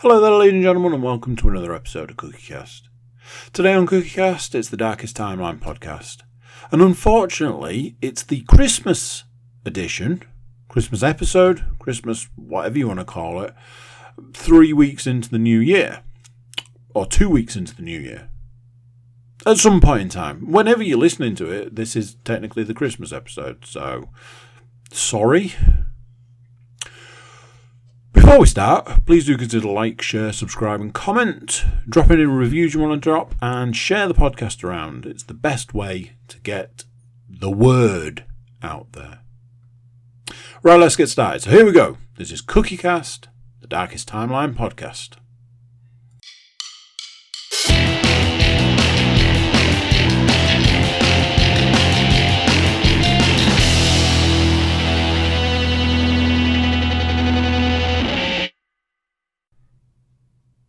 Hello there, ladies and gentlemen, and welcome to another episode of CookieCast. Today on CookieCast, it's the Darkest Timeline podcast. And unfortunately, it's the Christmas edition, Christmas episode, Christmas, whatever you want to call it, three weeks into the new year. Or two weeks into the new year. At some point in time. Whenever you're listening to it, this is technically the Christmas episode, so sorry. Before we start, please do consider like, share, subscribe, and comment. Drop any reviews you want to drop, and share the podcast around. It's the best way to get the word out there. Right, let's get started. So here we go. This is CookieCast, the Darkest Timeline podcast.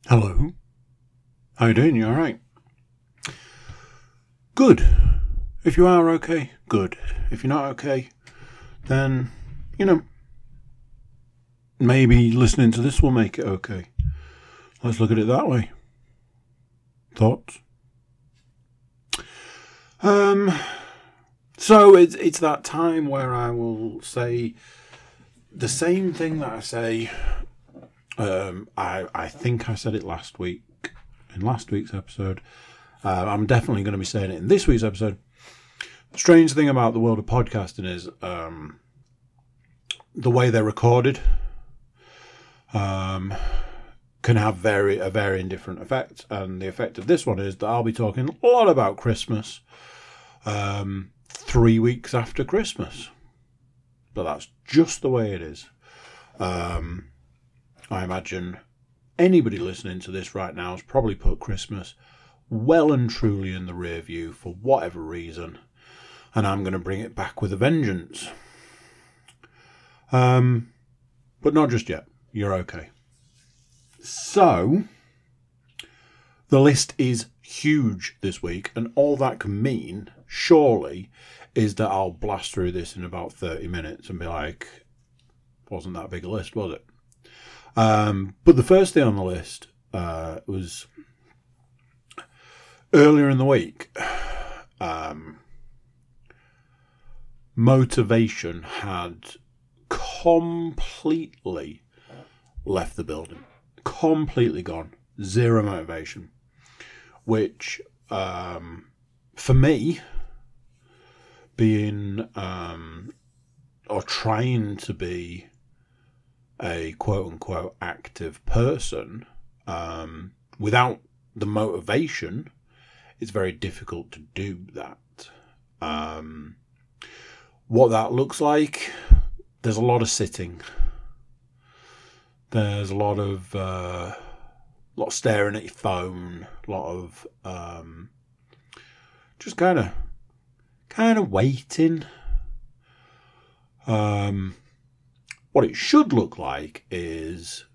Hello. How you doing? You all right? Good. If you are okay, good. If you're not okay, then you know maybe listening to this will make it okay. Let's look at it that way. Thoughts? Um. So it's it's that time where I will say the same thing that I say um, I I think I said it last week in last week's episode. Uh, I'm definitely going to be saying it in this week's episode. The strange thing about the world of podcasting is um, the way they're recorded um, can have very a varying different effect, and the effect of this one is that I'll be talking a lot about Christmas um, three weeks after Christmas, but that's just the way it is. Um, I imagine anybody listening to this right now has probably put Christmas well and truly in the rear view for whatever reason, and I'm going to bring it back with a vengeance. Um, but not just yet. You're okay. So, the list is huge this week, and all that can mean, surely, is that I'll blast through this in about 30 minutes and be like, wasn't that big a list, was it? Um, but the first thing on the list uh, was earlier in the week. Um, motivation had completely left the building, completely gone, zero motivation. Which, um, for me, being um, or trying to be a quote unquote active person um, without the motivation, it's very difficult to do that. Um, what that looks like, there's a lot of sitting. There's a lot of uh, lot of staring at your phone, a lot of um, just kind of kind of waiting. Um, what it should look like is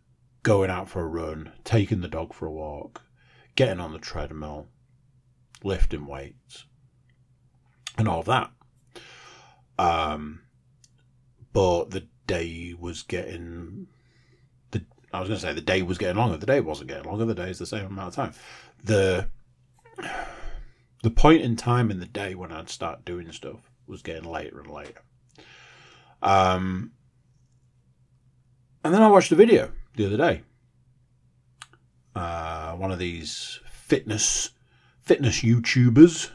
going out for a run, taking the dog for a walk, getting on the treadmill, lifting weights, and all that. Um, but the day was getting the I was going to say the day was getting longer. The day wasn't getting longer. The day is the same amount of time. The the point in time in the day when I'd start doing stuff was getting later and later. Um, and then I watched a video the other day. Uh, one of these fitness fitness YouTubers,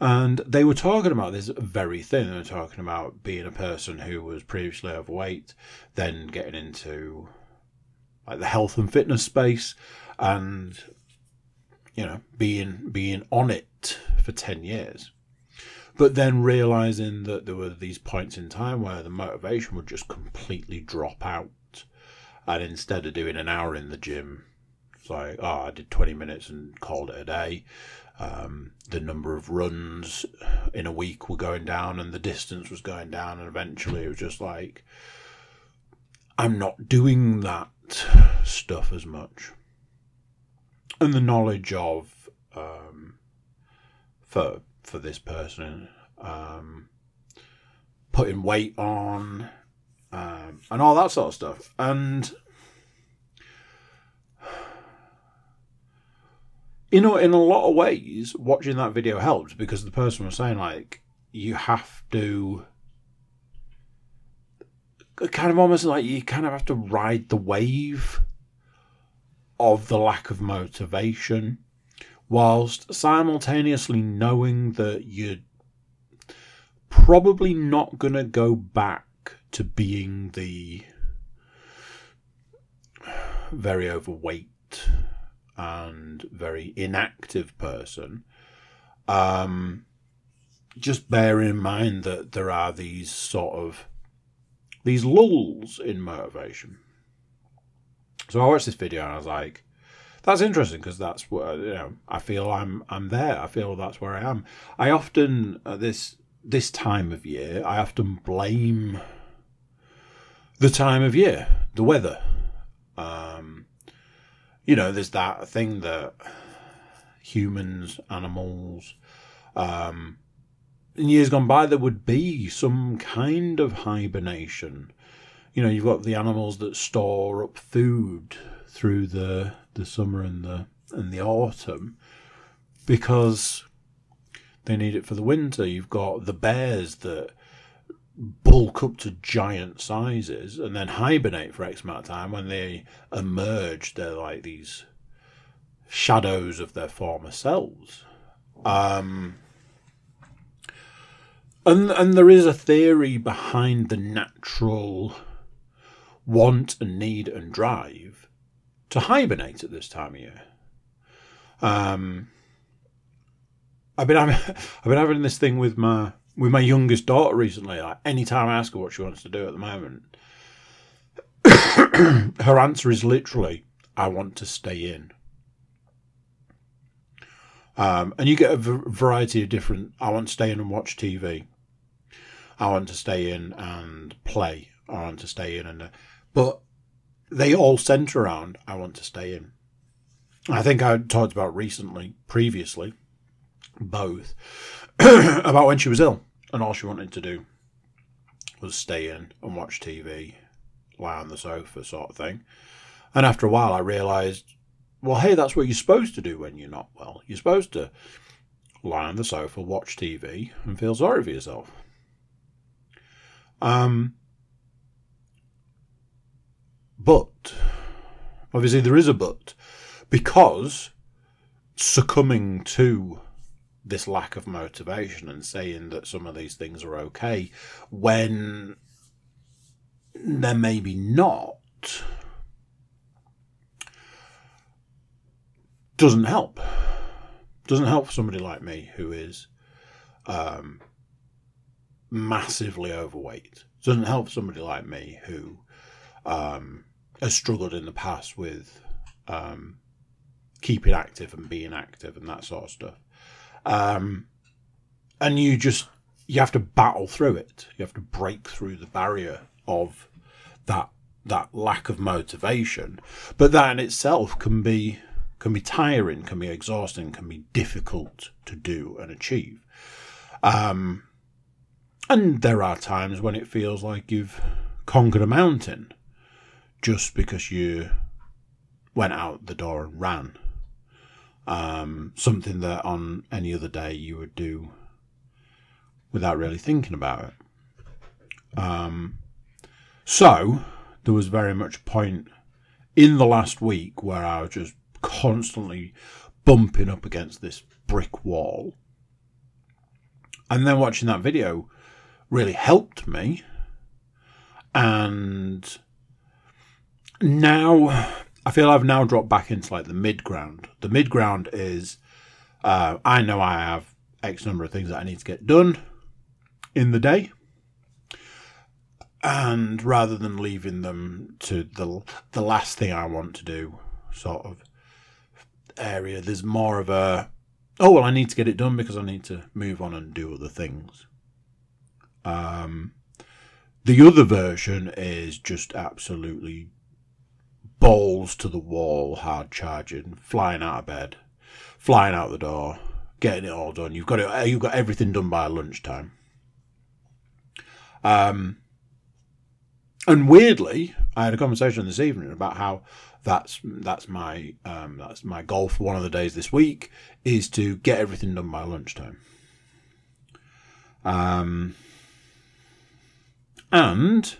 and they were talking about this very thing. They were talking about being a person who was previously overweight, then getting into like the health and fitness space, and you know being being on it for ten years but then realizing that there were these points in time where the motivation would just completely drop out. And instead of doing an hour in the gym it's like oh i did 20 minutes and called it a day. Um, the number of runs in a week were going down and the distance was going down and eventually it was just like i'm not doing that stuff as much. And the knowledge of um, for for this person, um, putting weight on, um, and all that sort of stuff. And you know, in a lot of ways, watching that video helped because the person was saying like you have to kind of almost like you kind of have to ride the wave of the lack of motivation whilst simultaneously knowing that you're probably not going to go back to being the very overweight and very inactive person. Um, just bear in mind that there are these sort of these lulls in motivation. So I watched this video and I was like, that's interesting because that's where you know. I feel I'm I'm there. I feel that's where I am. I often at this this time of year, I often blame the time of year, the weather. Um, you know, there's that thing that humans, animals, um, in years gone by, there would be some kind of hibernation. You know, you've got the animals that store up food through the the summer and the and the autumn because they need it for the winter. You've got the bears that bulk up to giant sizes and then hibernate for X amount of time. When they emerge, they're like these shadows of their former selves. Um, and and there is a theory behind the natural want and need and drive to hibernate at this time of year. Um, I've been having, I've been having this thing with my with my youngest daughter recently. Like anytime I ask her what she wants to do at the moment, her answer is literally, "I want to stay in." Um, and you get a v- variety of different. I want to stay in and watch TV. I want to stay in and play. I want to stay in and, uh, but they all centre around. I want to stay in. I think I talked about recently, previously, both about when she was ill and all she wanted to do was stay in and watch TV, lie on the sofa, sort of thing. And after a while, I realised, well, hey, that's what you're supposed to do when you're not well. You're supposed to lie on the sofa, watch TV, and feel sorry for yourself. Um, but obviously, there is a but because succumbing to this lack of motivation and saying that some of these things are okay when they're maybe not doesn't help. Doesn't help somebody like me who is um, massively overweight. Doesn't help somebody like me who um, has struggled in the past with um, keeping active and being active and that sort of stuff. Um, and you just you have to battle through it. You have to break through the barrier of that that lack of motivation. But that in itself can be can be tiring, can be exhausting, can be difficult to do and achieve. Um, and there are times when it feels like you've conquered a mountain just because you went out the door and ran um, something that on any other day you would do without really thinking about it. Um, so there was very much a point in the last week where I was just constantly bumping up against this brick wall. And then watching that video really helped me. And now I feel I've now dropped back into like the mid ground. The mid ground is uh, I know I have X number of things that I need to get done in the day. And rather than leaving them to the the last thing I want to do, sort of area, there's more of a oh well, I need to get it done because I need to move on and do other things. Um, the other version is just absolutely balls to the wall, hard charging, flying out of bed, flying out the door, getting it all done. You've got it. You've got everything done by lunchtime. Um, and weirdly, I had a conversation this evening about how that's that's my um, that's my goal for one of the days this week is to get everything done by lunchtime. Um, and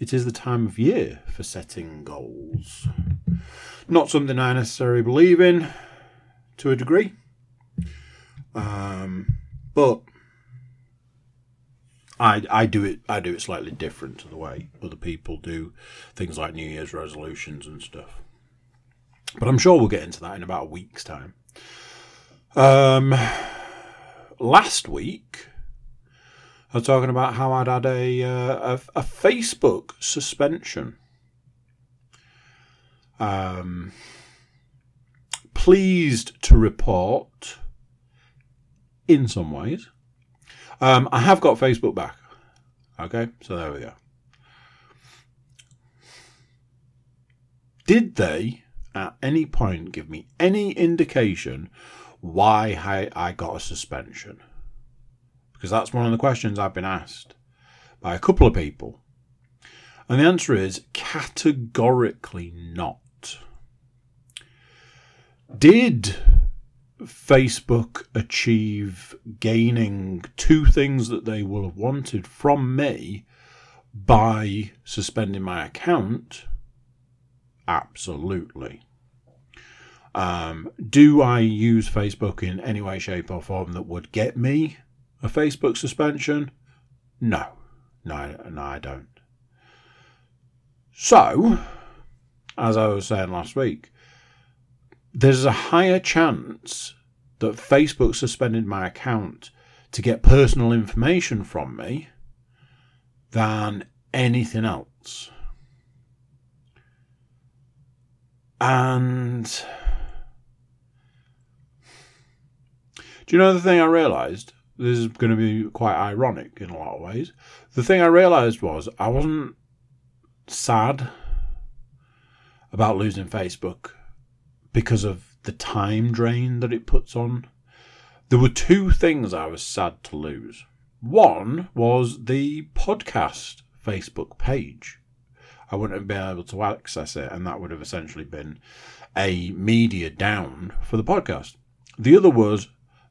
it is the time of year for setting goals. Not something I necessarily believe in to a degree, um, but I I do it I do it slightly different to the way other people do things like New Year's resolutions and stuff. But I'm sure we'll get into that in about a week's time. Um, last week I was talking about how I'd had a uh, a, a Facebook suspension. Um, pleased to report, in some ways, um, I have got Facebook back. Okay, so there we go. Did they at any point give me any indication why I got a suspension? Because that's one of the questions I've been asked by a couple of people. And the answer is categorically not. Did Facebook achieve gaining two things that they will have wanted from me by suspending my account? Absolutely. Um, do I use Facebook in any way, shape, or form that would get me a Facebook suspension? No. No, no, I don't. So, as I was saying last week, there's a higher chance that Facebook suspended my account to get personal information from me than anything else. And do you know the thing I realised? This is going to be quite ironic in a lot of ways. The thing I realised was I wasn't sad about losing Facebook because of the time drain that it puts on. There were two things I was sad to lose. One was the podcast Facebook page. I wouldn't have been able to access it, and that would have essentially been a media down for the podcast. The other was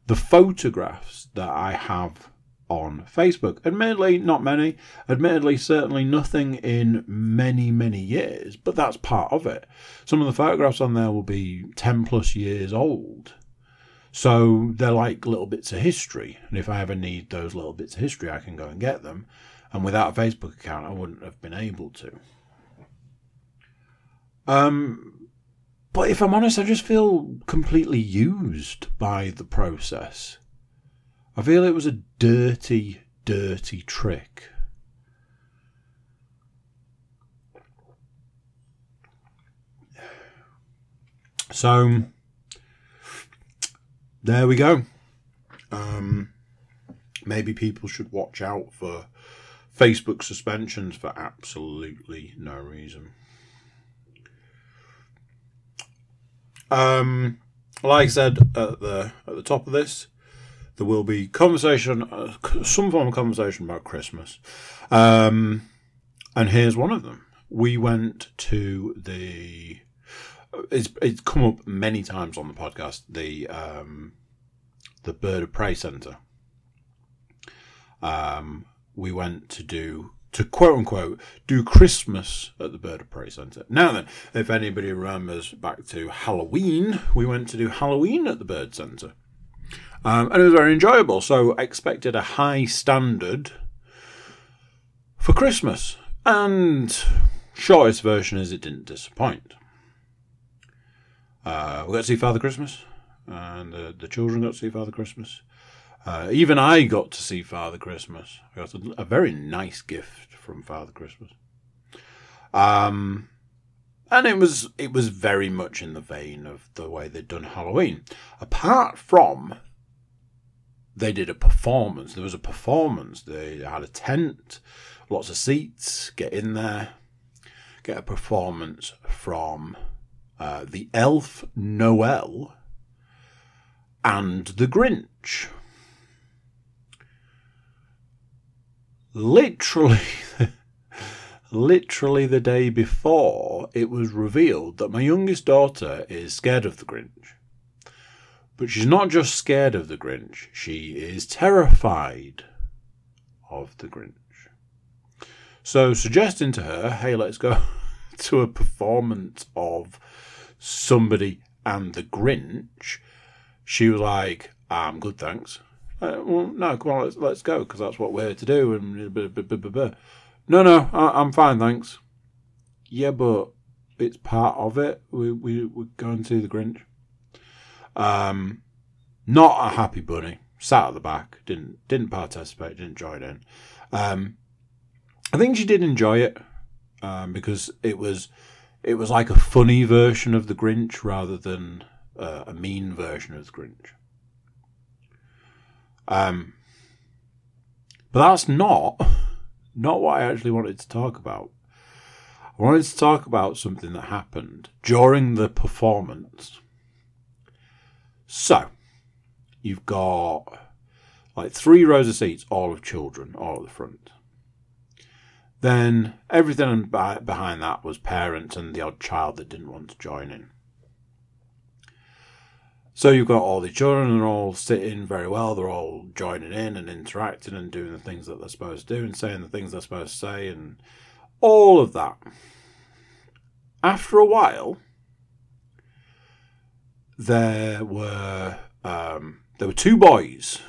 the photographs that I have on Facebook. Admittedly, not many. Admittedly, certainly nothing in many, many years, but that's part of it. Some of the photographs on there will be 10 plus years old. So they're like little bits of history. And if I ever need those little bits of history, I can go and get them. And without a Facebook account, I wouldn't have been able to. Um, but if I'm honest, I just feel completely used by the process. I feel it was a dirty, dirty trick. So, there we go. Um, maybe people should watch out for Facebook suspensions for absolutely no reason. Um, like I said at the at the top of this, there will be conversation, uh, some form of conversation about Christmas. Um, and here's one of them. We went to the. It's it's come up many times on the podcast. The um, the Bird of Prey Centre. Um, we went to do to quote unquote do Christmas at the Bird of Prey Centre. Now then, if anybody remembers back to Halloween, we went to do Halloween at the Bird Centre. Um, and it was very enjoyable. So I expected a high standard for Christmas. And shortest version is it didn't disappoint. Uh, we got to see Father Christmas, and the, the children got to see Father Christmas. Uh, even I got to see Father Christmas. I got a, a very nice gift from Father Christmas. Um, and it was it was very much in the vein of the way they'd done Halloween, apart from they did a performance. There was a performance. They had a tent, lots of seats. Get in there, get a performance from uh, the elf Noel and the Grinch. Literally, literally the day before it was revealed that my youngest daughter is scared of the Grinch. But she's not just scared of the Grinch, she is terrified of the Grinch. So, suggesting to her, hey, let's go to a performance of somebody and the Grinch, she was like, I'm good, thanks. Uh, well, no, come on, let's, let's go, because that's what we're here to do. And blah, blah, blah, No, no, I, am fine, thanks. Yeah, but it's part of it. We, we, we're going to see the Grinch. Um, not a happy bunny. Sat at the back, didn't didn't participate, didn't join in. Um, I think she did enjoy it um, because it was it was like a funny version of the Grinch rather than uh, a mean version of the Grinch. Um, but that's not not what I actually wanted to talk about. I wanted to talk about something that happened during the performance. So, you've got like three rows of seats, all of children, all at the front. Then everything behind that was parents and the odd child that didn't want to join in. So you've got all the children, and they're all sitting very well, they're all joining in and interacting and doing the things that they're supposed to do and saying the things they're supposed to say and all of that. After a while, there were um, there were two boys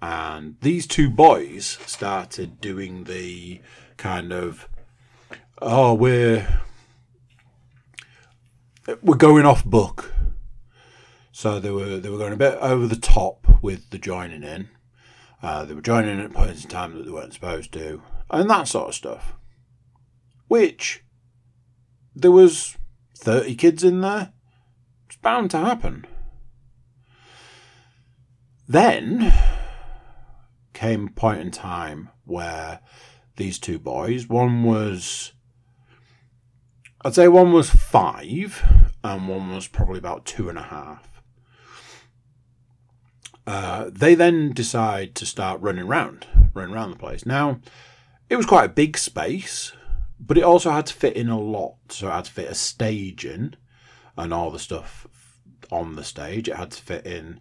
and these two boys started doing the kind of oh we're we're going off book so they were they were going a bit over the top with the joining in. Uh, they were joining in at points in time that they weren't supposed to and that sort of stuff. Which there was 30 kids in there. It's bound to happen. Then came a point in time where these two boys, one was, I'd say one was five, and one was probably about two and a half. Uh, they then decide to start running around, running around the place. Now, it was quite a big space, but it also had to fit in a lot. So it had to fit a stage in, and all the stuff on the stage. It had to fit in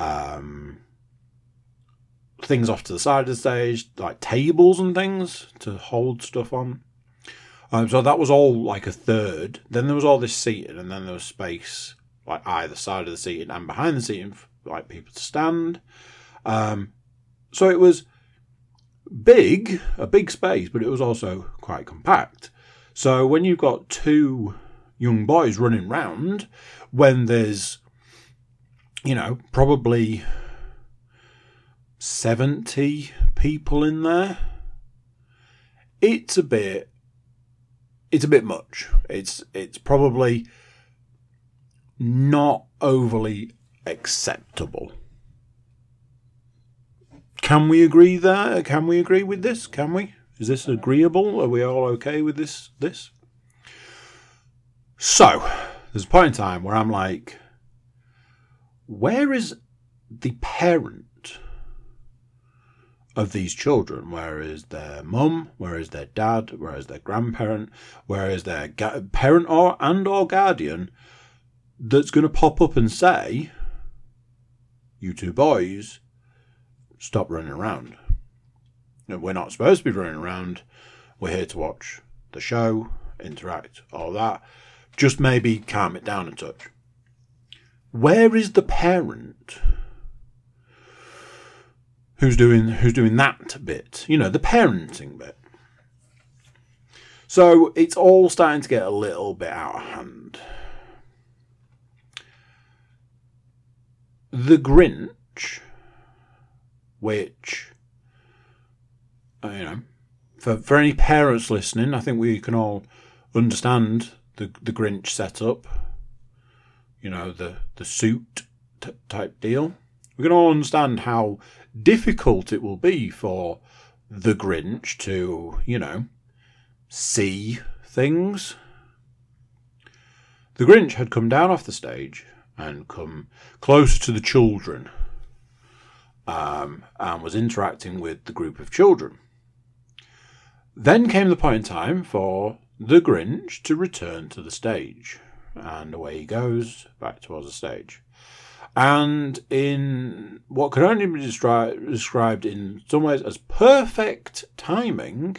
um, things off to the side of the stage, like tables and things to hold stuff on. Um, so that was all like a third. Then there was all this seating, and then there was space like either side of the seating and behind the seating like people to stand. Um, so it was big, a big space, but it was also quite compact. So when you've got two young boys running round, when there's, you know, probably 70 people in there. It's a bit it's a bit much. It's it's probably not overly acceptable. Can we agree there? Can we agree with this? Can we? Is this agreeable? Are we all okay with this this? So, there's a point in time where I'm like, where is the parent of these children. Where is their mum? Where is their dad? Where is their grandparent? Where is their ga- parent or and or guardian that's going to pop up and say, "You two boys, stop running around. we're not supposed to be running around. We're here to watch the show, interact, all that. Just maybe calm it down a touch." Where is the parent who's doing who's doing that bit, you know, the parenting bit. So it's all starting to get a little bit out of hand. The Grinch, which uh, you know, for for any parents listening, I think we can all understand the the Grinch setup. You know, the the suit t- type deal. We can all understand how difficult it will be for the Grinch to, you know, see things. The Grinch had come down off the stage and come closer to the children um, and was interacting with the group of children. Then came the point in time for the Grinch to return to the stage. And away he goes back towards the stage. And in what could only be described in some ways as perfect timing,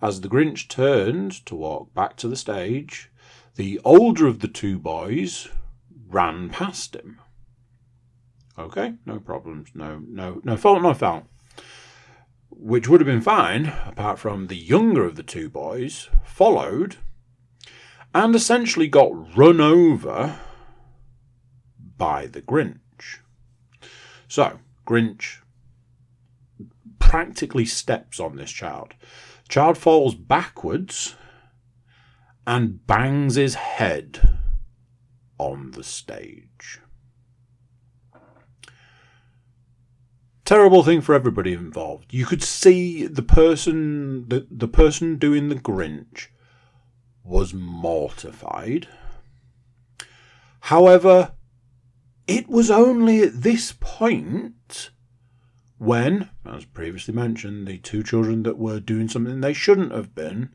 as the Grinch turned to walk back to the stage, the older of the two boys ran past him. Okay, no problems, no, no, no fault, no foul. Which would have been fine, apart from the younger of the two boys followed and essentially got run over by the Grinch. So, Grinch practically steps on this child. Child falls backwards and bangs his head on the stage. Terrible thing for everybody involved. You could see the person the, the person doing the Grinch was mortified. However, it was only at this point when, as previously mentioned, the two children that were doing something they shouldn't have been,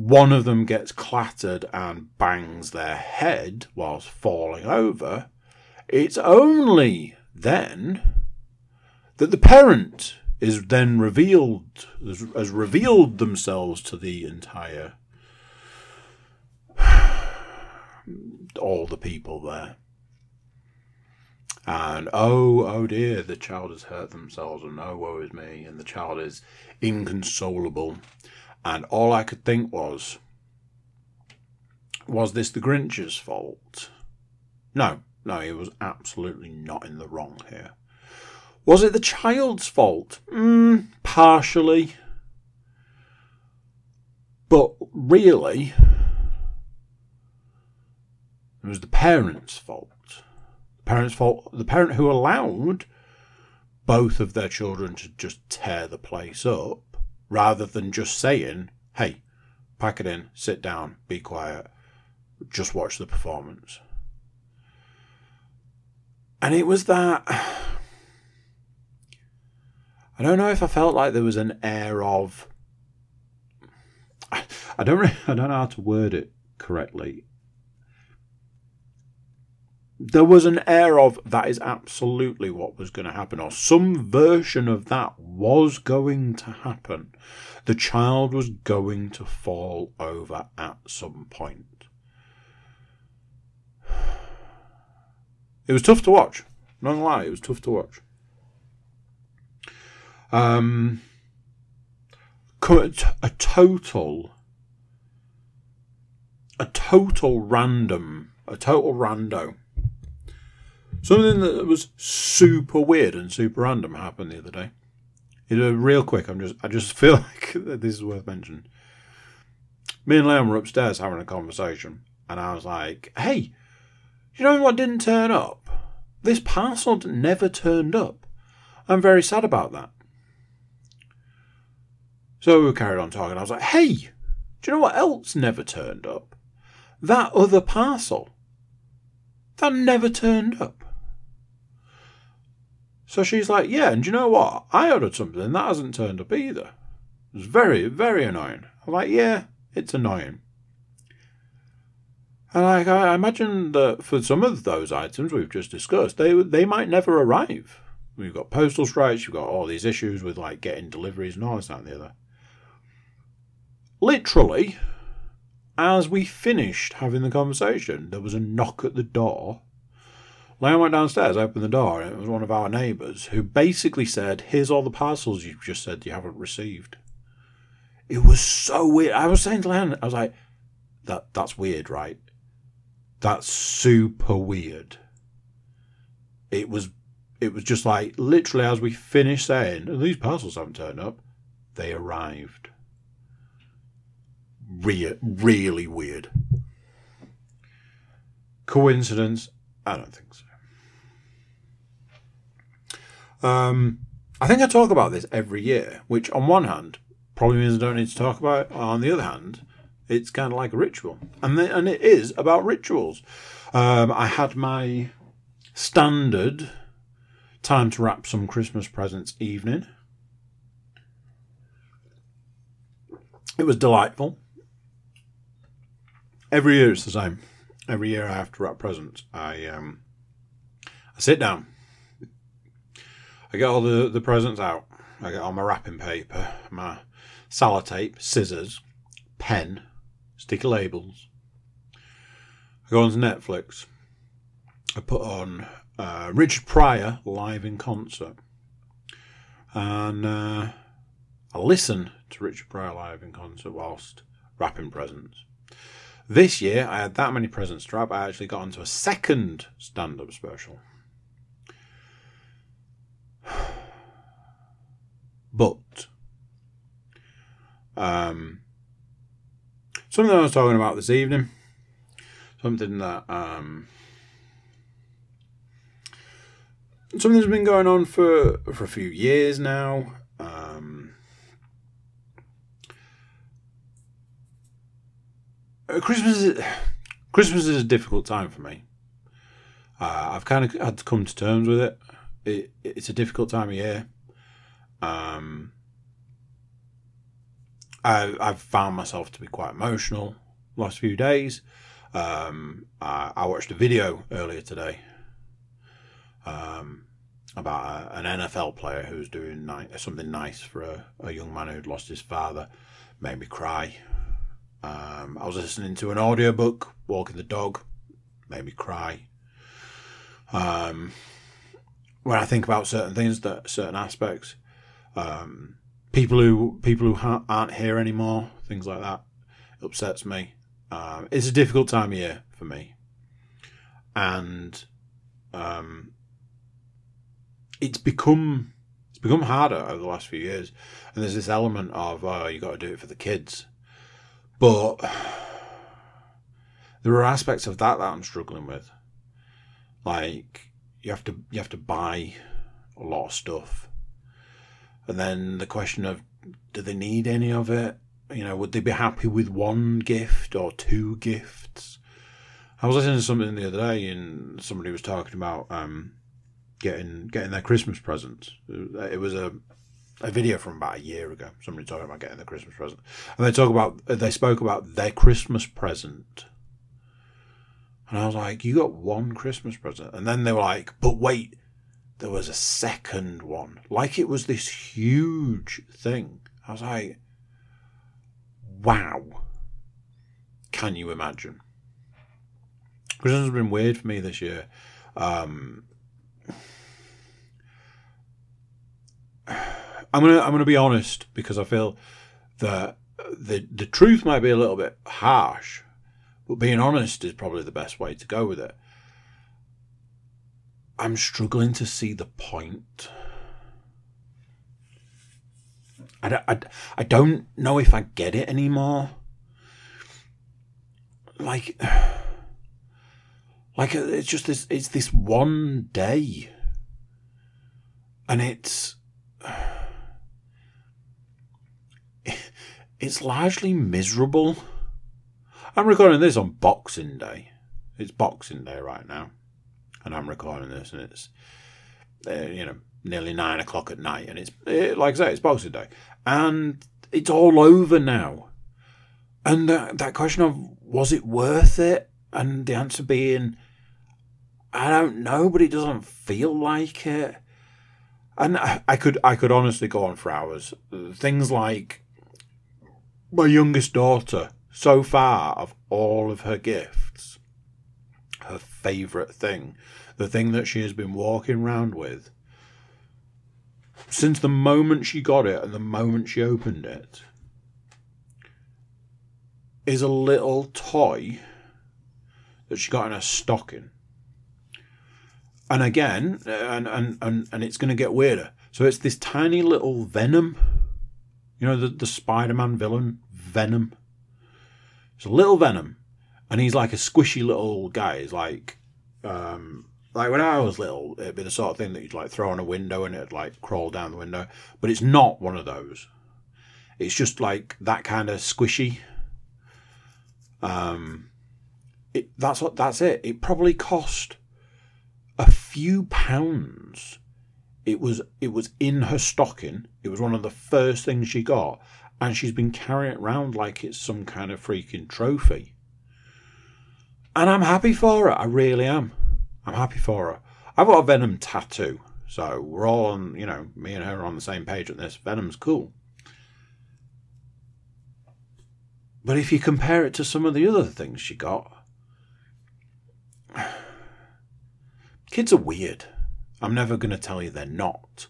one of them gets clattered and bangs their head whilst falling over. It's only then that the parent is then revealed has, revealed themselves to the entire all the people there. And oh, oh dear, the child has hurt themselves, and oh, woe is me, and the child is inconsolable. And all I could think was, was this the Grinch's fault? No, no, he was absolutely not in the wrong here. Was it the child's fault? Mm, partially. But really, it was the parents' fault. The parents' fault. The parent who allowed both of their children to just tear the place up, rather than just saying, "Hey, pack it in, sit down, be quiet, just watch the performance." And it was that. I don't know if I felt like there was an air of. I don't. Really, I don't know how to word it correctly there was an air of that is absolutely what was going to happen, or some version of that was going to happen. The child was going to fall over at some point. It was tough to watch. Not gonna lie, it was tough to watch. Um, a total, a total random, a total rando Something that was super weird and super random happened the other day. You know, real quick, I'm just I just feel like this is worth mentioning. Me and Leon were upstairs having a conversation, and I was like, "Hey, you know what didn't turn up? This parcel never turned up. I'm very sad about that." So we carried on talking. I was like, "Hey, do you know what else never turned up? That other parcel. That never turned up." So she's like, Yeah, and you know what? I ordered something that hasn't turned up either. It's very, very annoying. I'm like, Yeah, it's annoying. And like, I imagine that for some of those items we've just discussed, they they might never arrive. We've got postal strikes, you've got all these issues with like getting deliveries and all this, that, and the other. Literally, as we finished having the conversation, there was a knock at the door Leon went downstairs, opened the door, and it was one of our neighbours who basically said, Here's all the parcels you've just said you haven't received. It was so weird. I was saying to Leon, I was like, that that's weird, right? That's super weird. It was it was just like literally as we finished saying, these parcels haven't turned up, they arrived. Re- really weird. Coincidence? I don't think so. Um, I think I talk about this every year, which on one hand probably means I don't need to talk about it. On the other hand, it's kind of like a ritual, and the, and it is about rituals. Um, I had my standard time to wrap some Christmas presents evening. it was delightful. Every year it's the same. Every year I have to wrap presents. I um, I sit down. I get all the, the presents out. I get all my wrapping paper, my sellotape, scissors, pen, sticky labels. I go on to Netflix. I put on uh, Richard Pryor live in concert. And uh, I listen to Richard Pryor live in concert whilst wrapping presents. This year, I had that many presents to wrap, I actually got onto a second stand up special. But um, something I was talking about this evening, something that um, something that's been going on for for a few years now. Um, Christmas is, Christmas is a difficult time for me. Uh, I've kind of had to come to terms with it. it. It's a difficult time of year. Um, I, I've found myself to be quite emotional last few days. Um, I, I, watched a video earlier today um, about a, an NFL player who's doing ni- something nice for a, a, young man who'd lost his father. Made me cry. Um, I was listening to an audiobook, walking the dog, made me cry. Um, when I think about certain things, that certain aspects, um, people who people who ha- aren't here anymore, things like that, upsets me. Um, it's a difficult time of year for me, and um, it's become it's become harder over the last few years. And there's this element of oh, you got to do it for the kids, but there are aspects of that that I'm struggling with. Like you have to you have to buy a lot of stuff and then the question of do they need any of it? You know, would they be happy with one gift or two gifts? I was listening to something the other day, and somebody was talking about um, getting getting their Christmas presents. It was a a video from about a year ago. Somebody talking about getting their Christmas present, and they talk about they spoke about their Christmas present, and I was like, "You got one Christmas present," and then they were like, "But wait, there was a second one. Like it was this huge thing. I was like, wow. Can you imagine? Christmas has been weird for me this year. Um, I'm gonna I'm gonna be honest because I feel that the the truth might be a little bit harsh, but being honest is probably the best way to go with it. I'm struggling to see the point. I I, I don't know if I get it anymore. Like, like it's just this. It's this one day, and it's it's largely miserable. I'm recording this on Boxing Day. It's Boxing Day right now and I'm recording this, and it's uh, you know nearly nine o'clock at night, and it's it, like I say, it's Boxing Day, and it's all over now. And that, that question of was it worth it, and the answer being, I don't know, but it doesn't feel like it. And I, I could I could honestly go on for hours. Things like my youngest daughter, so far of all of her gifts, favourite thing, the thing that she has been walking around with since the moment she got it and the moment she opened it, is a little toy that she got in her stocking. And again, and, and, and, and it's going to get weirder. So it's this tiny little Venom. You know, the, the Spider Man villain, Venom. It's a little Venom and he's like a squishy little guy. He's like, um, like when I was little, it'd be the sort of thing that you'd like throw on a window and it'd like crawl down the window. But it's not one of those. It's just like that kind of squishy. Um, it, that's what that's it. It probably cost a few pounds. It was it was in her stocking. It was one of the first things she got, and she's been carrying it around like it's some kind of freaking trophy. And I'm happy for her. I really am. I'm happy for her. I've got a Venom tattoo, so we're all on, you know, me and her are on the same page on this. Venom's cool. But if you compare it to some of the other things she got, kids are weird. I'm never going to tell you they're not.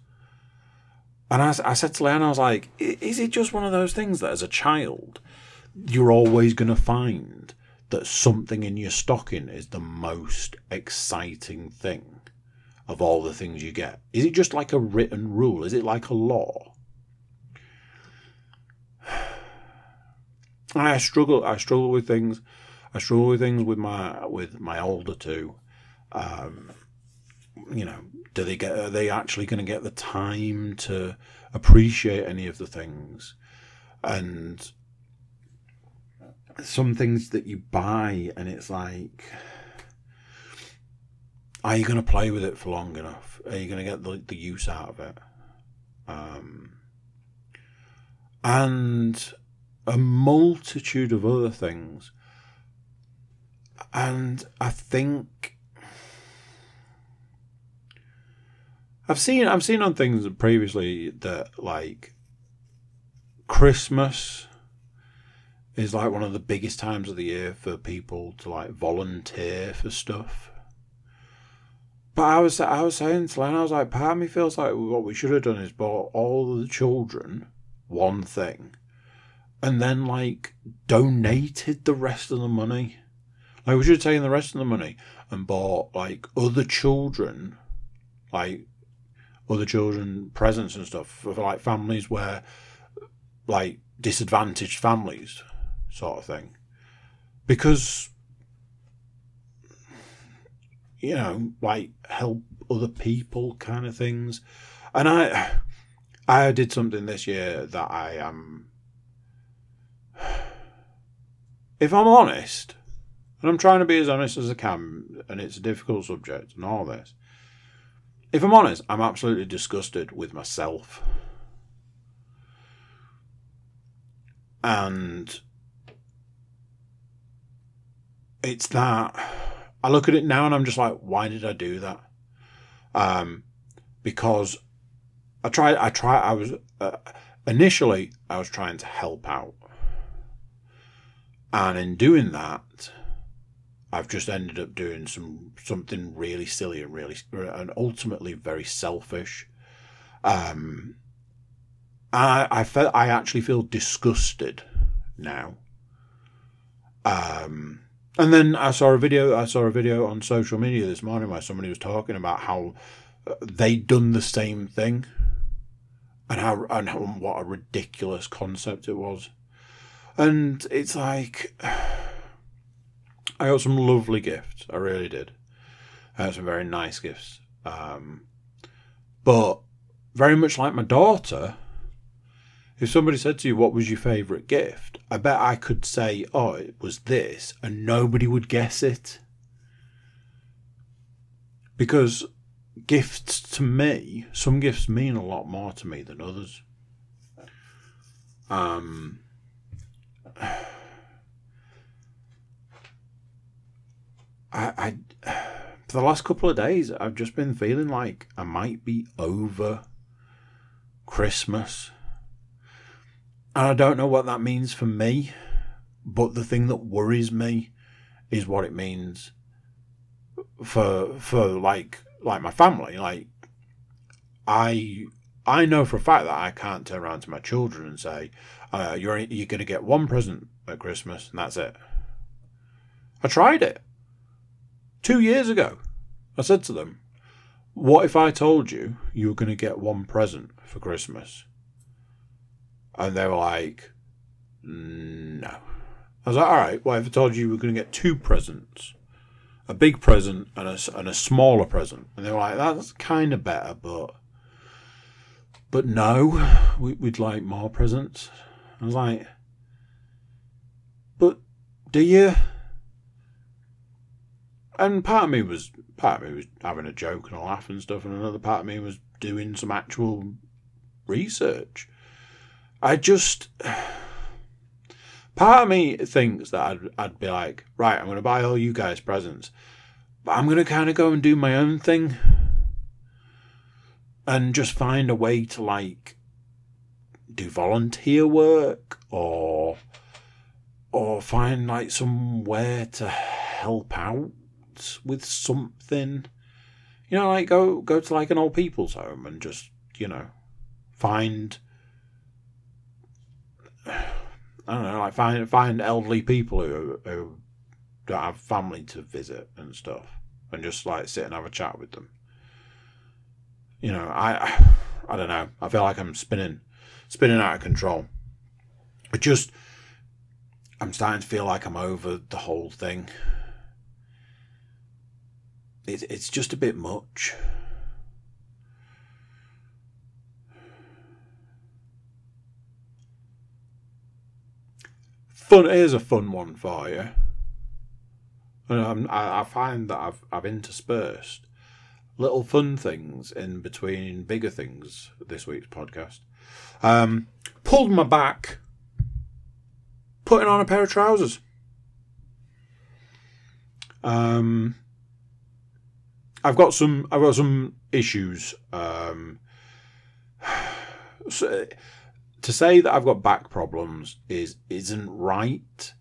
And I, I said to Leanne, I was like, is it just one of those things that as a child, you're always going to find that something in your stocking is the most exciting thing of all the things you get? Is it just like a written rule? Is it like a law? I struggle. I struggle with things. I struggle with things with my with my older two. Um, you know, do they get? Are they actually going to get the time to appreciate any of the things? And some things that you buy, and it's like, are you going to play with it for long enough? Are you going to get the, the use out of it? Um, and a multitude of other things. And I think I've seen I've seen on things previously that like Christmas is like one of the biggest times of the year for people to like volunteer for stuff. But I was I was saying to Len, I was like, part of me feels like what we should have done is bought all the children one thing, and then like donated the rest of the money. Like we should have taken the rest of the money and bought like other children, like other children presents and stuff for like families where like disadvantaged families sort of thing because you know like help other people kind of things and i i did something this year that i am um, if i'm honest and i'm trying to be as honest as i can and it's a difficult subject and all this if I'm honest, I'm absolutely disgusted with myself. And it's that I look at it now and I'm just like, why did I do that? Um, because I tried, I tried, I was, uh, initially, I was trying to help out. And in doing that, I've just ended up doing some something really silly and really and ultimately very selfish. Um, I I felt I actually feel disgusted now. Um, and then I saw a video. I saw a video on social media this morning where somebody was talking about how uh, they'd done the same thing, and how and how, what a ridiculous concept it was. And it's like I got some lovely gifts. I really did. I got some very nice gifts. Um, but very much like my daughter, if somebody said to you, What was your favourite gift? I bet I could say, Oh, it was this, and nobody would guess it. Because gifts to me, some gifts mean a lot more to me than others. Um, I, I for the last couple of days, I've just been feeling like I might be over Christmas. And I don't know what that means for me, but the thing that worries me is what it means for for like like my family. Like I I know for a fact that I can't turn around to my children and say, uh, "You're you're going to get one present at Christmas and that's it." I tried it. Two years ago, I said to them, What if I told you you were going to get one present for Christmas? And they were like, mm, No. I was like, All right, well, if I told you we were going to get two presents, a big present and a, and a smaller present. And they were like, That's kind of better, but. But no, we, would like more presents. I was like, But do you? and part of me was part of me was having a joke and a laugh and stuff, and another part of me was doing some actual research. I just part of me thinks that I'd, I'd be like, right, I'm going to buy all you guys presents, but I'm going to kind of go and do my own thing and just find a way to like do volunteer work or or find like somewhere to help out with something. You know like go go to like an old people's home and just you know find I don't know, like find find elderly people who who don't have family to visit and stuff, and just like sit and have a chat with them. You know, I I don't know. I feel like I'm spinning spinning out of control. It just I'm starting to feel like I'm over the whole thing. It, it's just a bit much. Fun. Here's a fun one for you. And I, I find that I've I've interspersed little fun things in between bigger things this week's podcast. Um, pulled my back, putting on a pair of trousers. Um, I've got some. I've got some issues. Um, so, to say that I've got back problems is isn't right.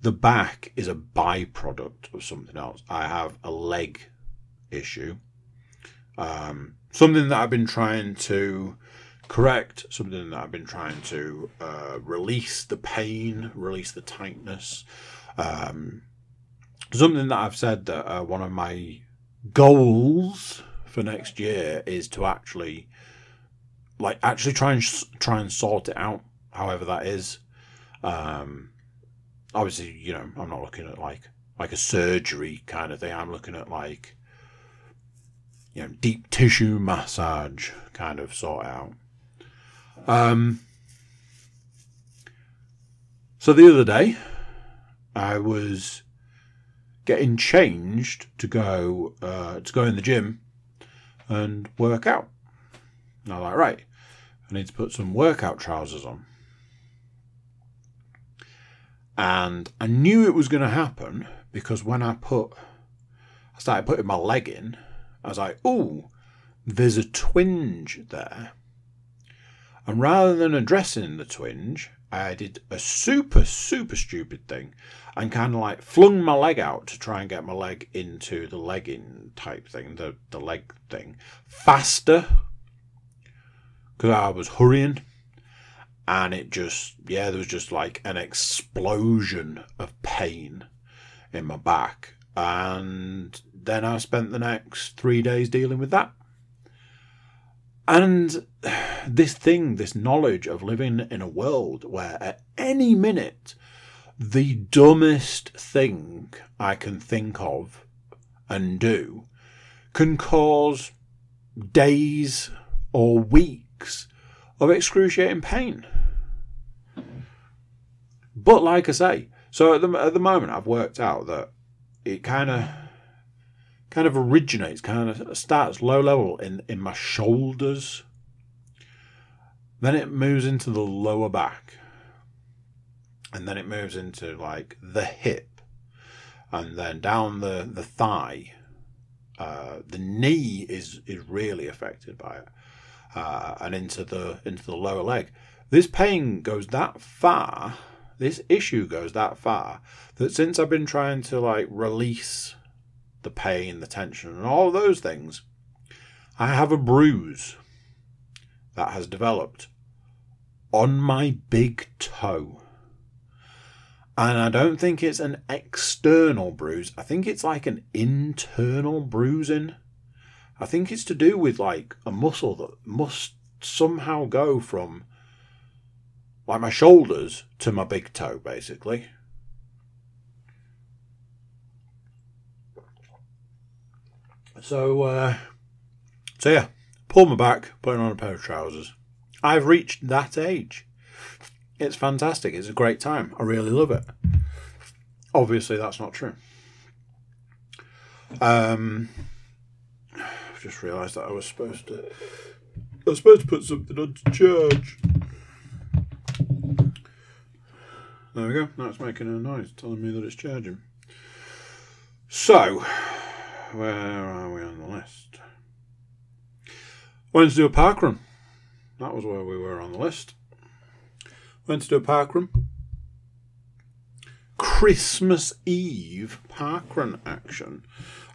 The back is a byproduct of something else. I have a leg issue, um, something that I've been trying to correct, something that I've been trying to uh, release the pain, release the tightness. Um, something that I've said that uh, one of my goals for next year is to actually like actually try and try and sort it out, however that is. Um, obviously, you know, I'm not looking at like like a surgery kind of thing. I'm looking at like you know deep tissue massage kind of sort out. Um, so the other day, I was getting changed to go uh, to go in the gym and work out. And I'm like, right, I need to put some workout trousers on. And I knew it was going to happen because when I put, I started putting my leg in, I was like, oh, there's a twinge there. And rather than addressing the twinge, I did a super, super stupid thing and kind of like flung my leg out to try and get my leg into the legging type thing, the, the leg thing, faster because I was hurrying and it just, yeah, there was just like an explosion of pain in my back. And then I spent the next three days dealing with that. And this thing, this knowledge of living in a world where at any minute, the dumbest thing I can think of and do can cause days or weeks weeks of excruciating pain. But like I say, so at the at the moment I've worked out that it kind of kind of originates, kind of starts low level in in my shoulders. Then it moves into the lower back. And then it moves into like the hip. And then down the, the thigh. Uh, the knee is is really affected by it uh, and into the into the lower leg. This pain goes that far. This issue goes that far that since I've been trying to like release the pain, the tension, and all those things, I have a bruise that has developed on my big toe. And I don't think it's an external bruise. I think it's like an internal bruising. I think it's to do with like a muscle that must somehow go from like my shoulders to my big toe, basically. So, uh, so yeah, pull my back, putting on a pair of trousers. I've reached that age. It's fantastic. It's a great time. I really love it. Obviously, that's not true. Um, just realised that I was supposed to. I was supposed to put something on to charge. There we go. Now it's making a noise telling me that it's charging. So, where are we on the list? Went to do a park run. That was where we were on the list. Went to do a park run. Christmas Eve park run action.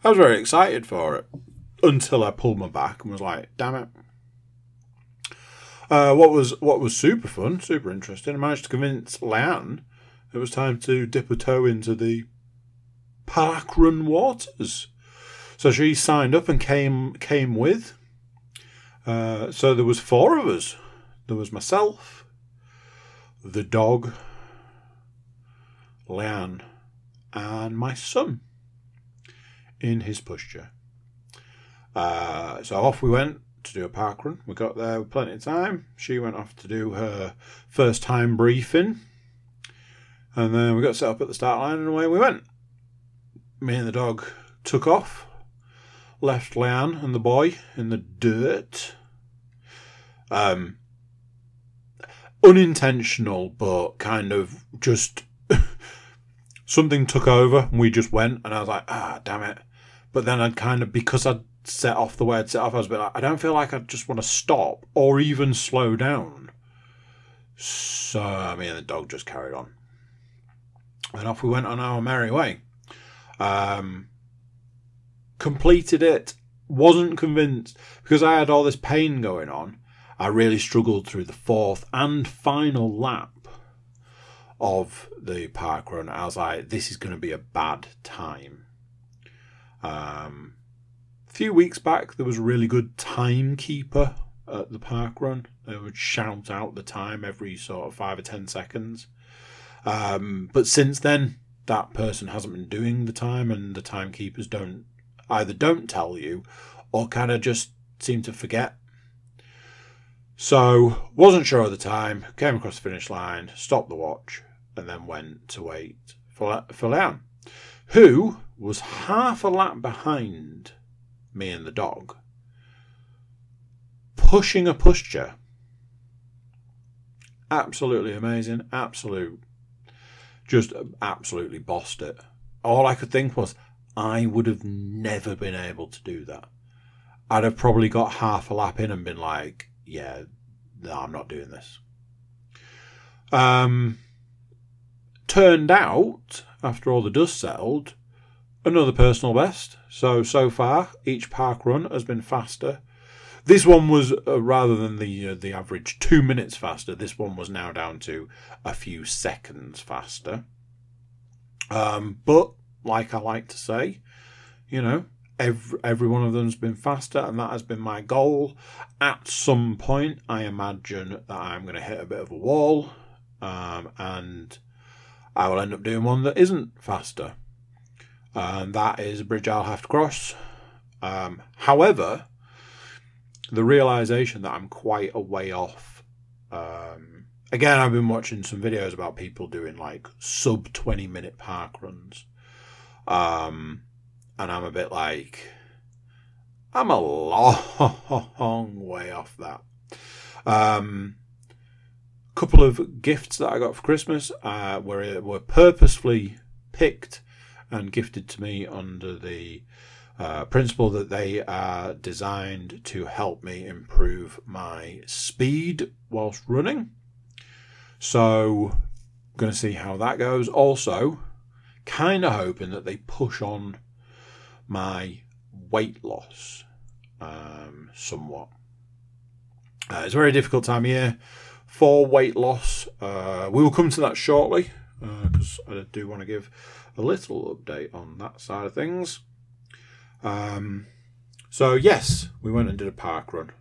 I was very excited for it until I pulled my back and was like, damn it. Uh, what was what was super fun, super interesting. I managed to convince Leanne it was time to dip a toe into the park run waters. So she signed up and came came with. Uh, so there was four of us. There was myself, the dog, Leanne, and my son in his pushchair. Uh, so off we went to do a park run. We got there with plenty of time. She went off to do her first time briefing. And then we got set up at the start line and away we went. Me and the dog took off, left Leanne and the boy in the dirt. Um, unintentional, but kind of just something took over and we just went. And I was like, ah, damn it. But then I'd kind of, because I'd set off the way I'd set off, I was a bit like, I don't feel like I just want to stop or even slow down. So, I mean, the dog just carried on. And off we went on our merry way. Um, completed it, wasn't convinced because I had all this pain going on. I really struggled through the fourth and final lap of the park run. I was like, this is going to be a bad time. Um, a few weeks back, there was a really good timekeeper at the park run. They would shout out the time every sort of five or ten seconds. Um, but since then, that person hasn't been doing the time, and the timekeepers don't either don't tell you or kind of just seem to forget. So, wasn't sure of the time, came across the finish line, stopped the watch, and then went to wait for, for Leanne, who was half a lap behind me and the dog, pushing a pushchair. Absolutely amazing, absolute just absolutely bossed it. All I could think was, I would have never been able to do that. I'd have probably got half a lap in and been like, yeah, no, I'm not doing this. Um, turned out, after all the dust settled, another personal best. So, so far, each park run has been faster. This one was, uh, rather than the uh, the average two minutes faster, this one was now down to a few seconds faster. Um, but, like I like to say, you know, every, every one of them's been faster, and that has been my goal. At some point, I imagine that I'm going to hit a bit of a wall, um, and I will end up doing one that isn't faster. And that is a bridge I'll have to cross. Um, however, the realization that I'm quite a way off. Um, again, I've been watching some videos about people doing like sub 20 minute park runs. Um, and I'm a bit like, I'm a long way off that. Um, couple of gifts that I got for Christmas uh, were were purposefully picked and gifted to me under the uh, principle that they are designed to help me improve my speed whilst running. So, going to see how that goes. Also, kind of hoping that they push on my weight loss um, somewhat. Uh, it's a very difficult time of year for weight loss. Uh, we will come to that shortly because uh, I do want to give a little update on that side of things. Um, so yes, we went and did a park run.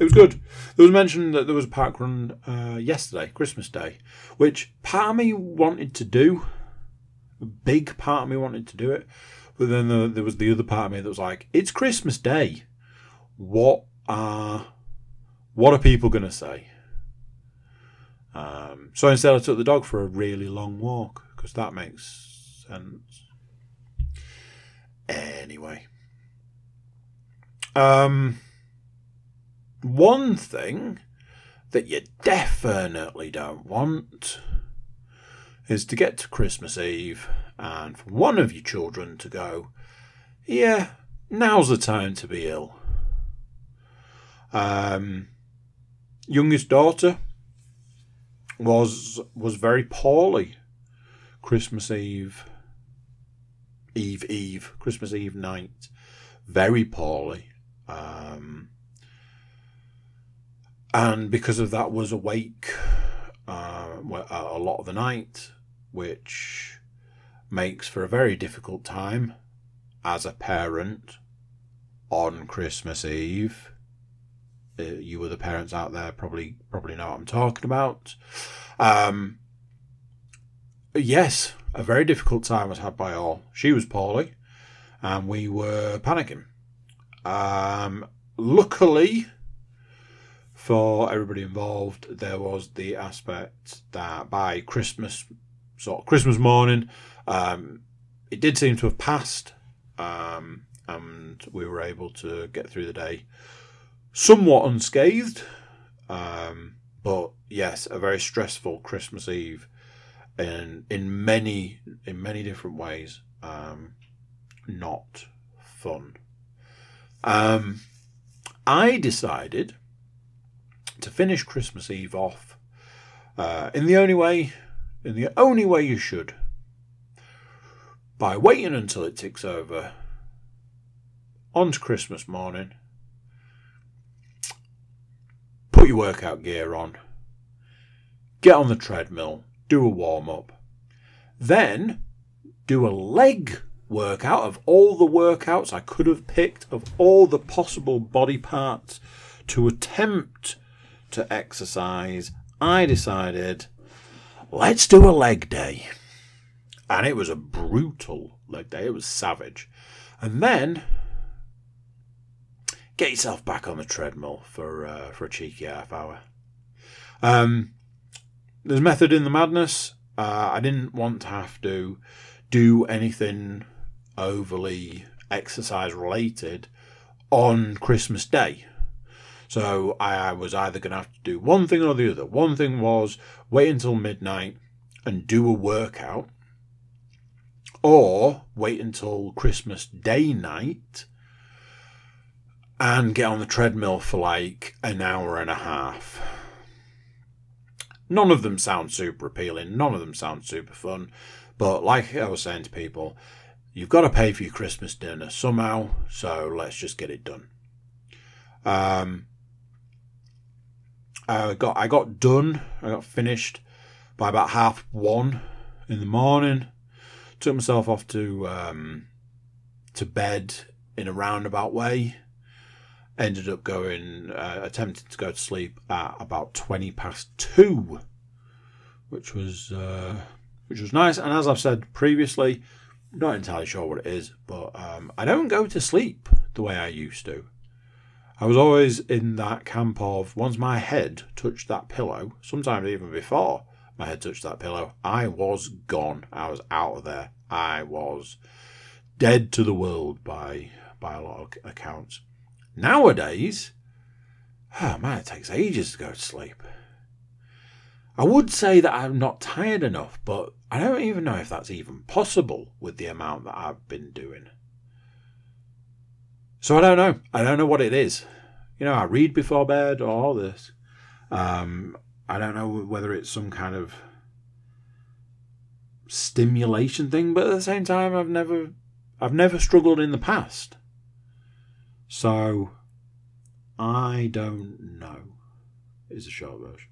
It was good. There was mention that there was a park run uh, yesterday, Christmas Day, which part of me wanted to do. A big part of me wanted to do it, but then the, there was the other part of me that was like, "It's Christmas Day. What are what are people going to say?" Um, so instead, I took the dog for a really long walk because that makes sense. Anyway, um, one thing that you definitely don't want is to get to Christmas Eve and for one of your children to go, yeah, now's the time to be ill. Um, youngest daughter was was very poorly Christmas Eve, Eve Eve, Christmas Eve night, very poorly. Um, and because of that was awake uh, a lot of the night, which makes for a very difficult time as a parent on Christmas Eve. Uh, you other parents out there probably probably know what I'm talking about. Um, yes, a very difficult time was had by all. She was poorly, and we were panicking. Um, luckily, for everybody involved, there was the aspect that by Christmas, sort of Christmas morning, um, it did seem to have passed, um, and we were able to get through the day somewhat unscathed. Um, but yes, a very stressful Christmas Eve, in in many in many different ways. Um, not fun. Um, I decided to finish Christmas Eve off uh, in the only way, in the only way you should, by waiting until it ticks over on to Christmas morning put your workout gear on, get on the treadmill, do a warm up, then do a leg workout of all the workouts I could have picked of all the possible body parts to attempt to exercise. I decided, let's do a leg day. And it was a brutal leg day, it was savage. And then get yourself back on the treadmill for uh, for a cheeky half hour. Um, there's method in the madness. Uh, I didn't want to have to do anything overly exercise related on Christmas Day. So I was either going to have to do one thing or the other. One thing was wait until midnight and do a workout, or wait until Christmas Day night and get on the treadmill for like an hour and a half. None of them sound super appealing, none of them sound super fun, but like I was saying to people, you've got to pay for your Christmas dinner somehow, so let's just get it done. Um, I got I got done, I got finished by about half one in the morning. Took myself off to um, to bed in a roundabout way ended up going, uh, attempting to go to sleep at about 20 past two, which was, uh, which was nice. And as I've said previously, not entirely sure what it is, but um, I don't go to sleep the way I used to. I was always in that camp of once my head touched that pillow, sometimes even before my head touched that pillow, I was gone. I was out of there. I was dead to the world by by a lot of accounts. Nowadays, oh man, it takes ages to go to sleep. I would say that I'm not tired enough, but I don't even know if that's even possible with the amount that I've been doing. So I don't know. I don't know what it is. You know, I read before bed or all this. Um, I don't know whether it's some kind of stimulation thing, but at the same time, I've never, I've never struggled in the past. So, I don't know, is the short version.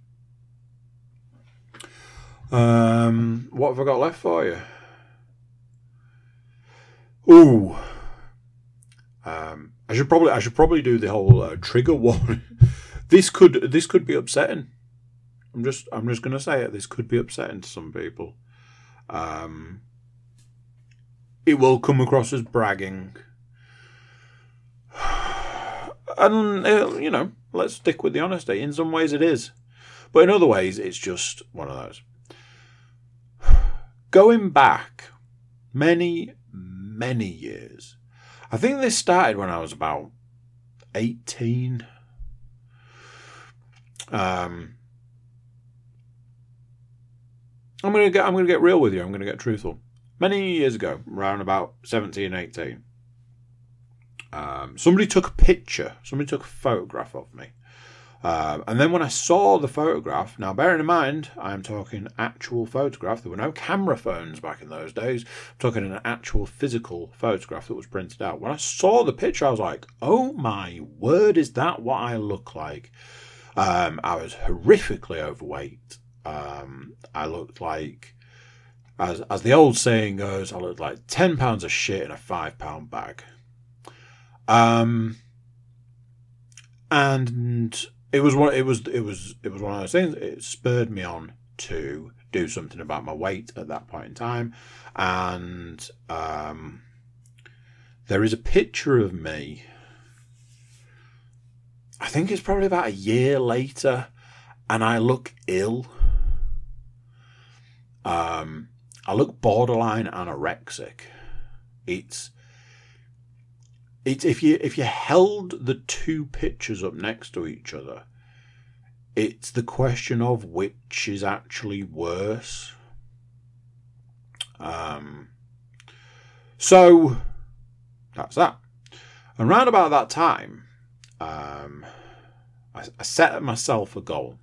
Um, what have I got left for you? Ooh, um, I should probably I should probably do the whole uh, trigger one. this could this could be upsetting. I'm just I'm just gonna say it. This could be upsetting to some people. Um, it will come across as bragging and uh, you know, let's stick with the honesty. In some ways, it is, but in other ways, it's just one of those. Going back many, many years, I think this started when I was about eighteen. Um, I'm gonna get I'm gonna get real with you. I'm gonna get truthful. Many years ago, around about 17, 18, um, somebody took a picture. Somebody took a photograph of me. Um, and then when I saw the photograph, now bearing in mind, I'm talking actual photograph. There were no camera phones back in those days. I'm talking an actual physical photograph that was printed out. When I saw the picture, I was like, "Oh my word, is that what I look like?" Um, I was horrifically overweight. Um, I looked like, as as the old saying goes, I looked like ten pounds of shit in a five pound bag. Um, and it was one. It was it was it was one of those things. It spurred me on to do something about my weight at that point in time, and um, there is a picture of me. I think it's probably about a year later, and I look ill. Um, I look borderline anorexic. It's if you if you held the two pictures up next to each other, it's the question of which is actually worse. Um, so that's that. And round about that time, um, I, I set myself a goal.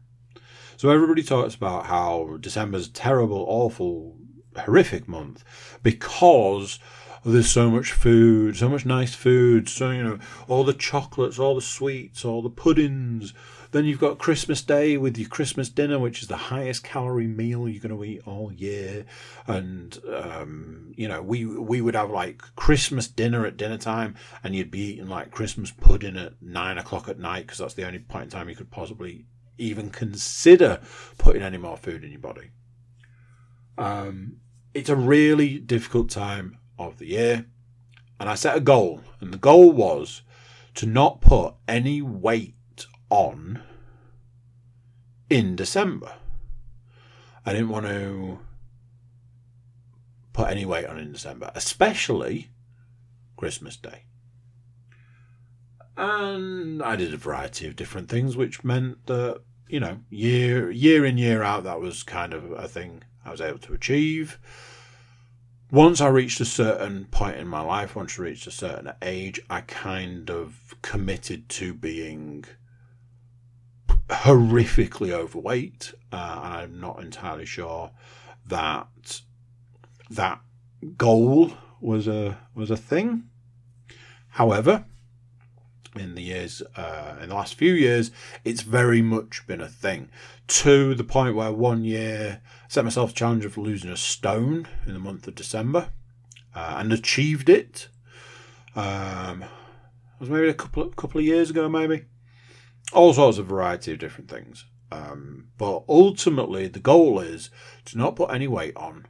So everybody talks about how December's terrible, awful, horrific month because there's so much food, so much nice food, so you know, all the chocolates, all the sweets, all the puddings. Then you've got Christmas Day with your Christmas dinner, which is the highest calorie meal you're going to eat all year. And um, you know, we we would have like Christmas dinner at dinner time, and you'd be eating like Christmas pudding at nine o'clock at night because that's the only point in time you could possibly even consider putting any more food in your body. Um, it's a really difficult time of the year. And I set a goal, and the goal was to not put any weight on in December. I didn't want to put any weight on in December, especially Christmas Day. And I did a variety of different things, which meant that, you know, year year in, year out, that was kind of a thing I was able to achieve once I reached a certain point in my life, once I reached a certain age, I kind of committed to being horrifically overweight. Uh, I'm not entirely sure that that goal was a was a thing. However, in the years uh, in the last few years, it's very much been a thing to the point where one year I set myself a challenge of losing a stone in the month of December uh, and achieved it. Um, it was maybe a couple of, couple of years ago, maybe. All sorts of variety of different things. Um, but ultimately, the goal is to not put any weight on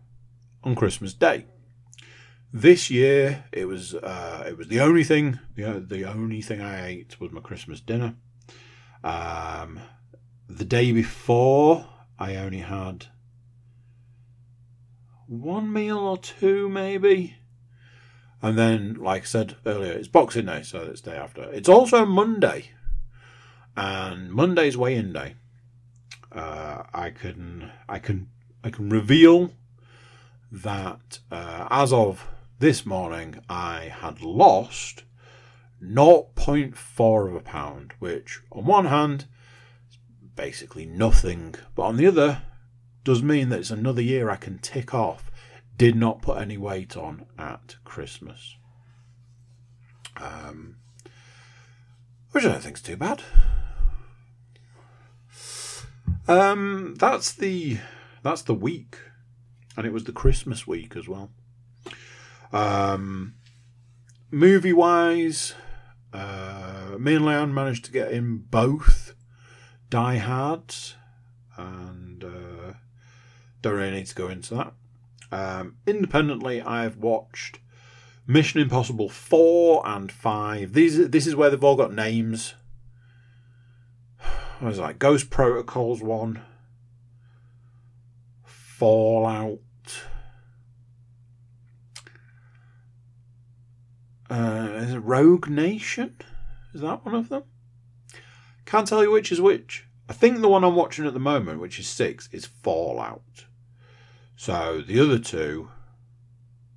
on Christmas Day. This year, it was uh, it was the only thing the, the only thing I ate was my Christmas dinner. Um, the day before, I only had one meal or two, maybe. And then, like I said earlier, it's Boxing Day, so it's day after. It's also Monday, and Monday's weigh-in day. Uh, I can, I can, I can reveal that uh, as of this morning, I had lost 0.4 of a pound, which, on one hand, is basically nothing. But on the other, does mean that it's another year I can tick off. Did not put any weight on at Christmas. Um, which I don't think's too bad. Um, that's the that's the week, and it was the Christmas week as well. Um, movie wise, uh, me and Leon managed to get in both Die Hard, and uh, don't really need to go into that. Um, independently, I've watched Mission Impossible four and five. These this is where they've all got names. I was like Ghost Protocols one, Fallout. Uh, Rogue Nation? Is that one of them? Can't tell you which is which. I think the one I'm watching at the moment, which is six, is Fallout. So the other two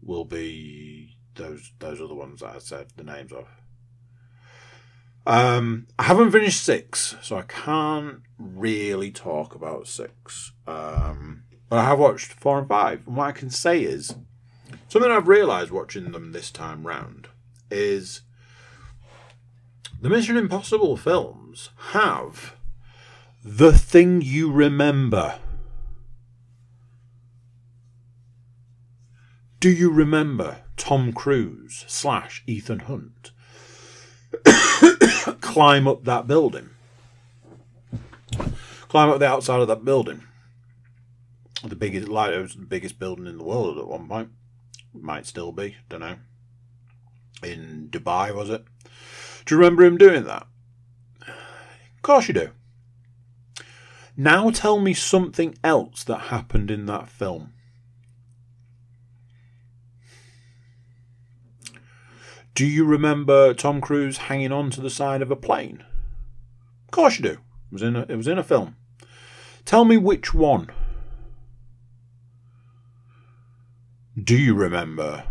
will be those those the ones that I said the names of. Um, I haven't finished six, so I can't really talk about six. Um, but I have watched four and five, and what I can say is something I've realised watching them this time round is the Mission Impossible films have the thing you remember. Do you remember Tom Cruise slash Ethan Hunt climb up that building? Climb up the outside of that building. The biggest, like it was the biggest building in the world at one point. Might still be, don't know. In Dubai, was it? Do you remember him doing that? Of course you do. Now tell me something else that happened in that film. Do you remember Tom Cruise hanging on to the side of a plane? Of course you do. It was in a, it was in a film. Tell me which one. Do you remember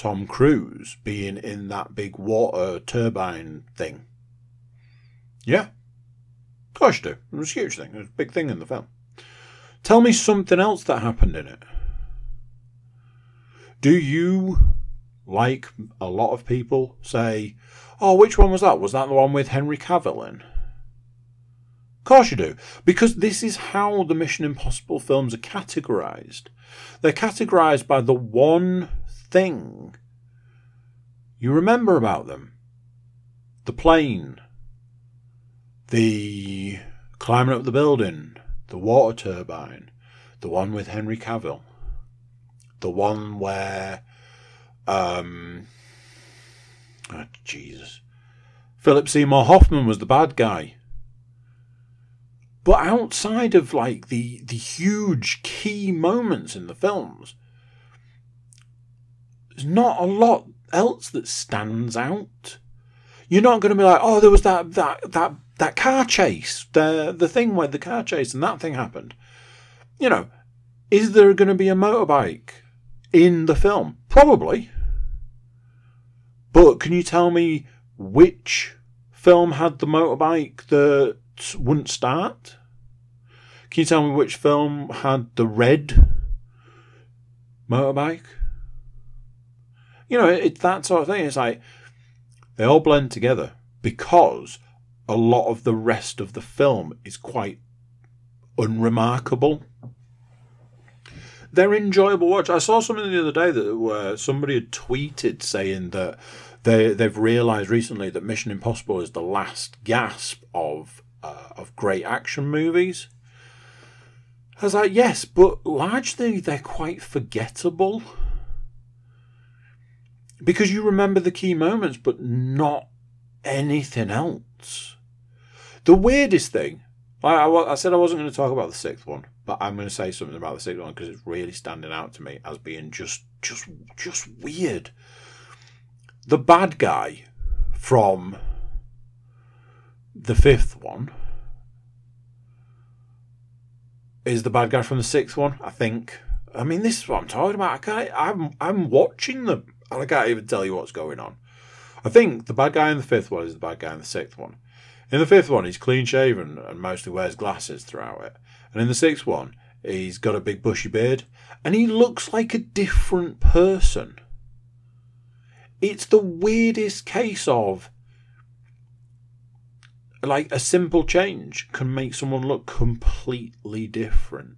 Tom Cruise being in that big water turbine thing? Yeah. Of course you do. It was a huge thing. It was a big thing in the film. Tell me something else that happened in it. Do you like a lot of people, say, oh, which one was that? Was that the one with Henry Cavill in? Of course you do, because this is how the Mission Impossible films are categorized. They're categorized by the one thing you remember about them the plane, the climbing up the building, the water turbine, the one with Henry Cavill, the one where um, oh, Jesus. Philip Seymour Hoffman was the bad guy. But outside of like the the huge key moments in the films, there's not a lot else that stands out. You're not going to be like, oh, there was that that that that car chase, the the thing where the car chase and that thing happened. You know, is there going to be a motorbike in the film? Probably. But can you tell me which film had the motorbike that wouldn't start? Can you tell me which film had the red motorbike? You know, it's that sort of thing. It's like they all blend together because a lot of the rest of the film is quite unremarkable they're enjoyable watch. I saw something the other day that where somebody had tweeted saying that they they've realised recently that Mission Impossible is the last gasp of uh, of great action movies. I was like, yes, but largely they're quite forgettable because you remember the key moments, but not anything else. The weirdest thing, I, I, I said I wasn't going to talk about the sixth one, but I'm going to say something about the sixth one because it's really standing out to me as being just, just, just weird. The bad guy from the fifth one is the bad guy from the sixth one. I think. I mean, this is what I'm talking about. I can't. I'm I'm watching them, and I can't even tell you what's going on. I think the bad guy in the fifth one is the bad guy in the sixth one. In the fifth one, he's clean shaven and mostly wears glasses throughout it. And in the sixth one, he's got a big bushy beard and he looks like a different person. It's the weirdest case of like a simple change can make someone look completely different.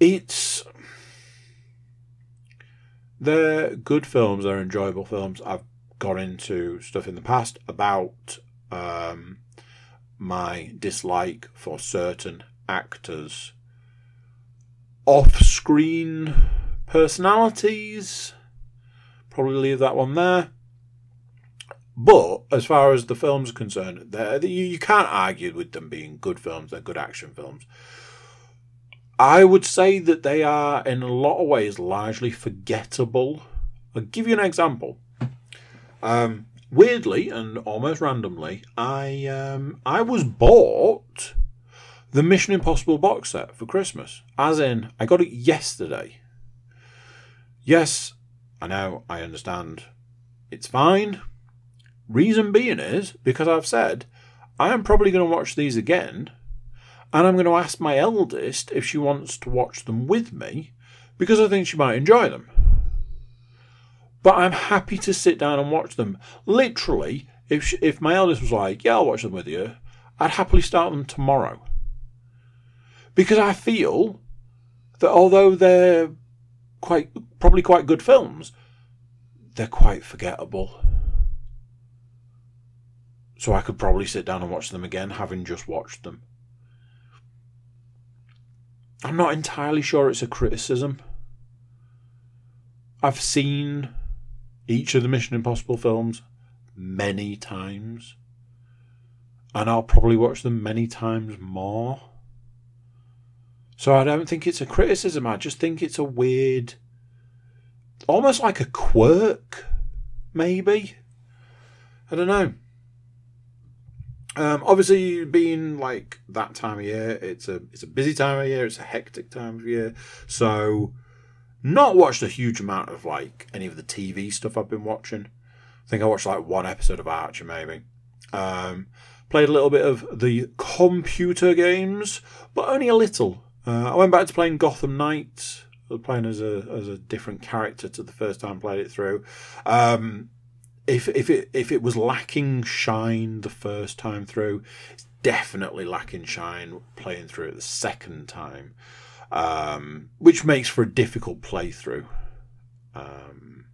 It's they're good films, they're enjoyable films. I've got into stuff in the past about um, my dislike for certain actors' off screen personalities. Probably leave that one there. But as far as the films are concerned, you can't argue with them being good films, they're good action films. I would say that they are, in a lot of ways, largely forgettable. I'll give you an example. Um, weirdly and almost randomly, I um, I was bought the Mission Impossible box set for Christmas. As in, I got it yesterday. Yes, I know, I understand. It's fine. Reason being is because I've said I am probably going to watch these again, and I'm going to ask my eldest if she wants to watch them with me because I think she might enjoy them. But I'm happy to sit down and watch them. Literally, if she, if my eldest was like, "Yeah, I'll watch them with you," I'd happily start them tomorrow. Because I feel that although they're quite probably quite good films, they're quite forgettable. So I could probably sit down and watch them again, having just watched them. I'm not entirely sure it's a criticism. I've seen each of the Mission Impossible films many times, and I'll probably watch them many times more. So I don't think it's a criticism, I just think it's a weird, almost like a quirk, maybe. I don't know. Um, obviously, being like that time of year, it's a it's a busy time of year. It's a hectic time of year. So, not watched a huge amount of like any of the TV stuff I've been watching. I think I watched like one episode of Archer, maybe. Um, played a little bit of the computer games, but only a little. Uh, I went back to playing Gotham Knights. Playing as a as a different character to the first time I played it through. Um, if if it if it was lacking shine the first time through, it's definitely lacking shine playing through it the second time, um, which makes for a difficult playthrough. Um,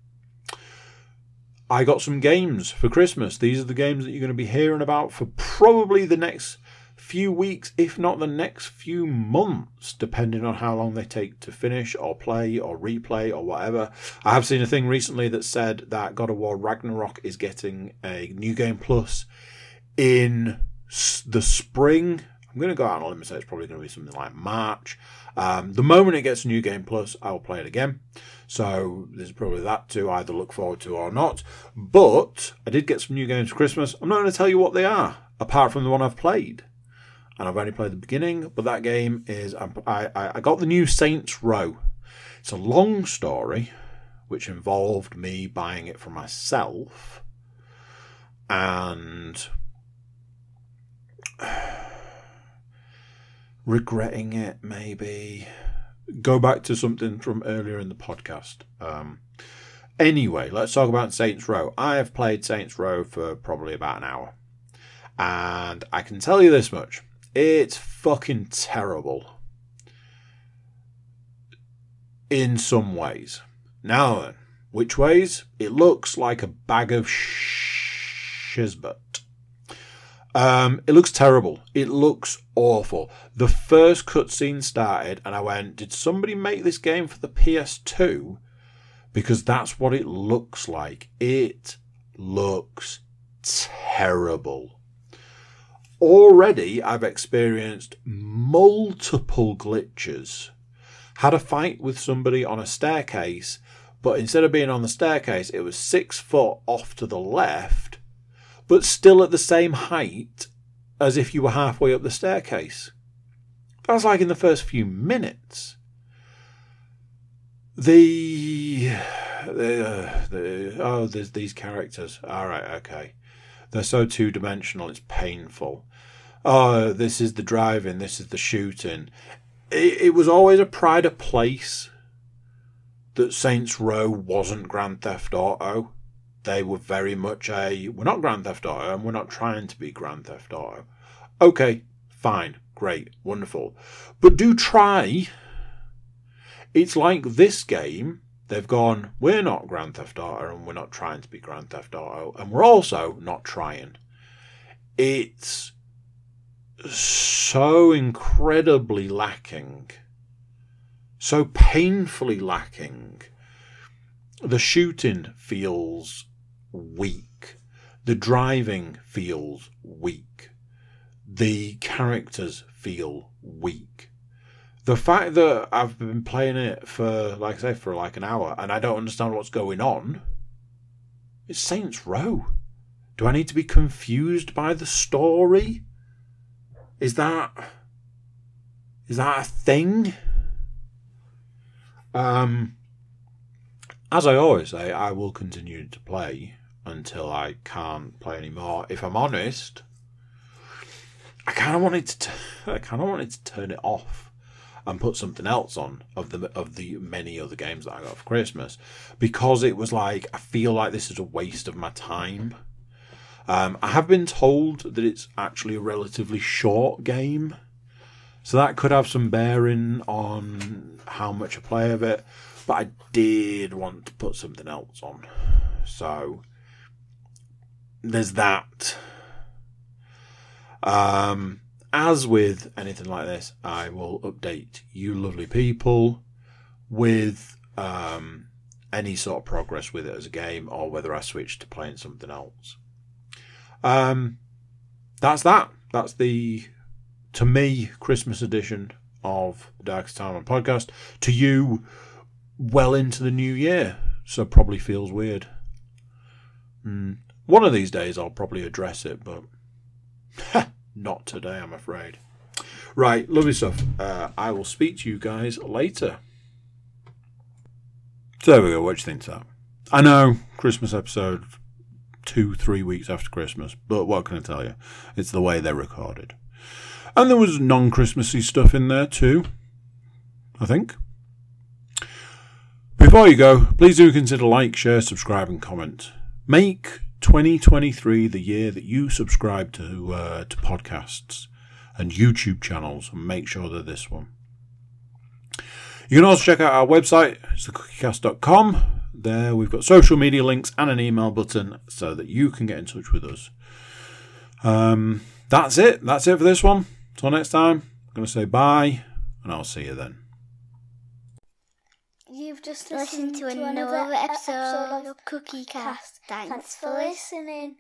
I got some games for Christmas. These are the games that you're going to be hearing about for probably the next few weeks, if not the next few months, depending on how long they take to finish or play or replay or whatever. I have seen a thing recently that said that God of War Ragnarok is getting a new game plus in the spring. I'm going to go out on a limb and say it's probably going to be something like March. Um, the moment it gets a new game plus, I will play it again. So there's probably that to either look forward to or not. But I did get some new games for Christmas. I'm not going to tell you what they are, apart from the one I've played and I've only played the beginning. But that game is I, I, got the new Saints Row. It's a long story, which involved me buying it for myself, and regretting it. Maybe go back to something from earlier in the podcast. Um, anyway, let's talk about Saints Row. I have played Saints Row for probably about an hour. And I can tell you this much it's fucking terrible. In some ways. Now which ways? It looks like a bag of shizbut. Um, it looks terrible. It looks awful. The first cutscene started, and I went, Did somebody make this game for the PS2? Because that's what it looks like. It looks terrible already I've experienced multiple glitches. Had a fight with somebody on a staircase, but instead of being on the staircase, it was six foot off to the left, but still at the same height as if you were halfway up the staircase. That was like in the first few minutes. The, the, uh, the oh, there's these characters. All right, okay. They're so two dimensional, it's painful oh, this is the driving, this is the shooting. It, it was always a pride of place that Saints Row wasn't Grand Theft Auto. They were very much a we're not Grand Theft Auto and we're not trying to be Grand Theft Auto. Okay, fine, great, wonderful. But do try. It's like this game, they've gone, we're not Grand Theft Auto and we're not trying to be Grand Theft Auto, and we're also not trying. It's so incredibly lacking, so painfully lacking. The shooting feels weak. The driving feels weak. The characters feel weak. The fact that I've been playing it for, like I say, for like an hour and I don't understand what's going on. It's Saints Row. Do I need to be confused by the story? Is that Is that a thing? Um, as I always say, I will continue to play until I can't play anymore. If I'm honest, I kind of wanted to. T- I kind of wanted to turn it off and put something else on of the of the many other games that I got for Christmas because it was like I feel like this is a waste of my time. Um, I have been told that it's actually a relatively short game, so that could have some bearing on how much I play of it. But I did want to put something else on, so there's that. Um, as with anything like this, I will update you lovely people with um, any sort of progress with it as a game or whether I switch to playing something else. Um, that's that. That's the, to me, Christmas edition of the Darkest Time on podcast. To you, well into the new year. So probably feels weird. Mm. One of these days I'll probably address it, but not today, I'm afraid. Right, lovely stuff. Uh, I will speak to you guys later. So there we go. What do you think that? I know Christmas episode two, three weeks after Christmas, but what can I tell you? It's the way they're recorded. And there was non Christmassy stuff in there too, I think. Before you go, please do consider like, share, subscribe, and comment. Make 2023 the year that you subscribe to uh, to podcasts and YouTube channels, and make sure they're this one. You can also check out our website, it's thecookiecast.com. There we've got social media links and an email button so that you can get in touch with us. Um, that's it. That's it for this one. Until next time, I'm going to say bye, and I'll see you then. You've just listened, to, another episode of Cookie Cast. Thanks, for listening.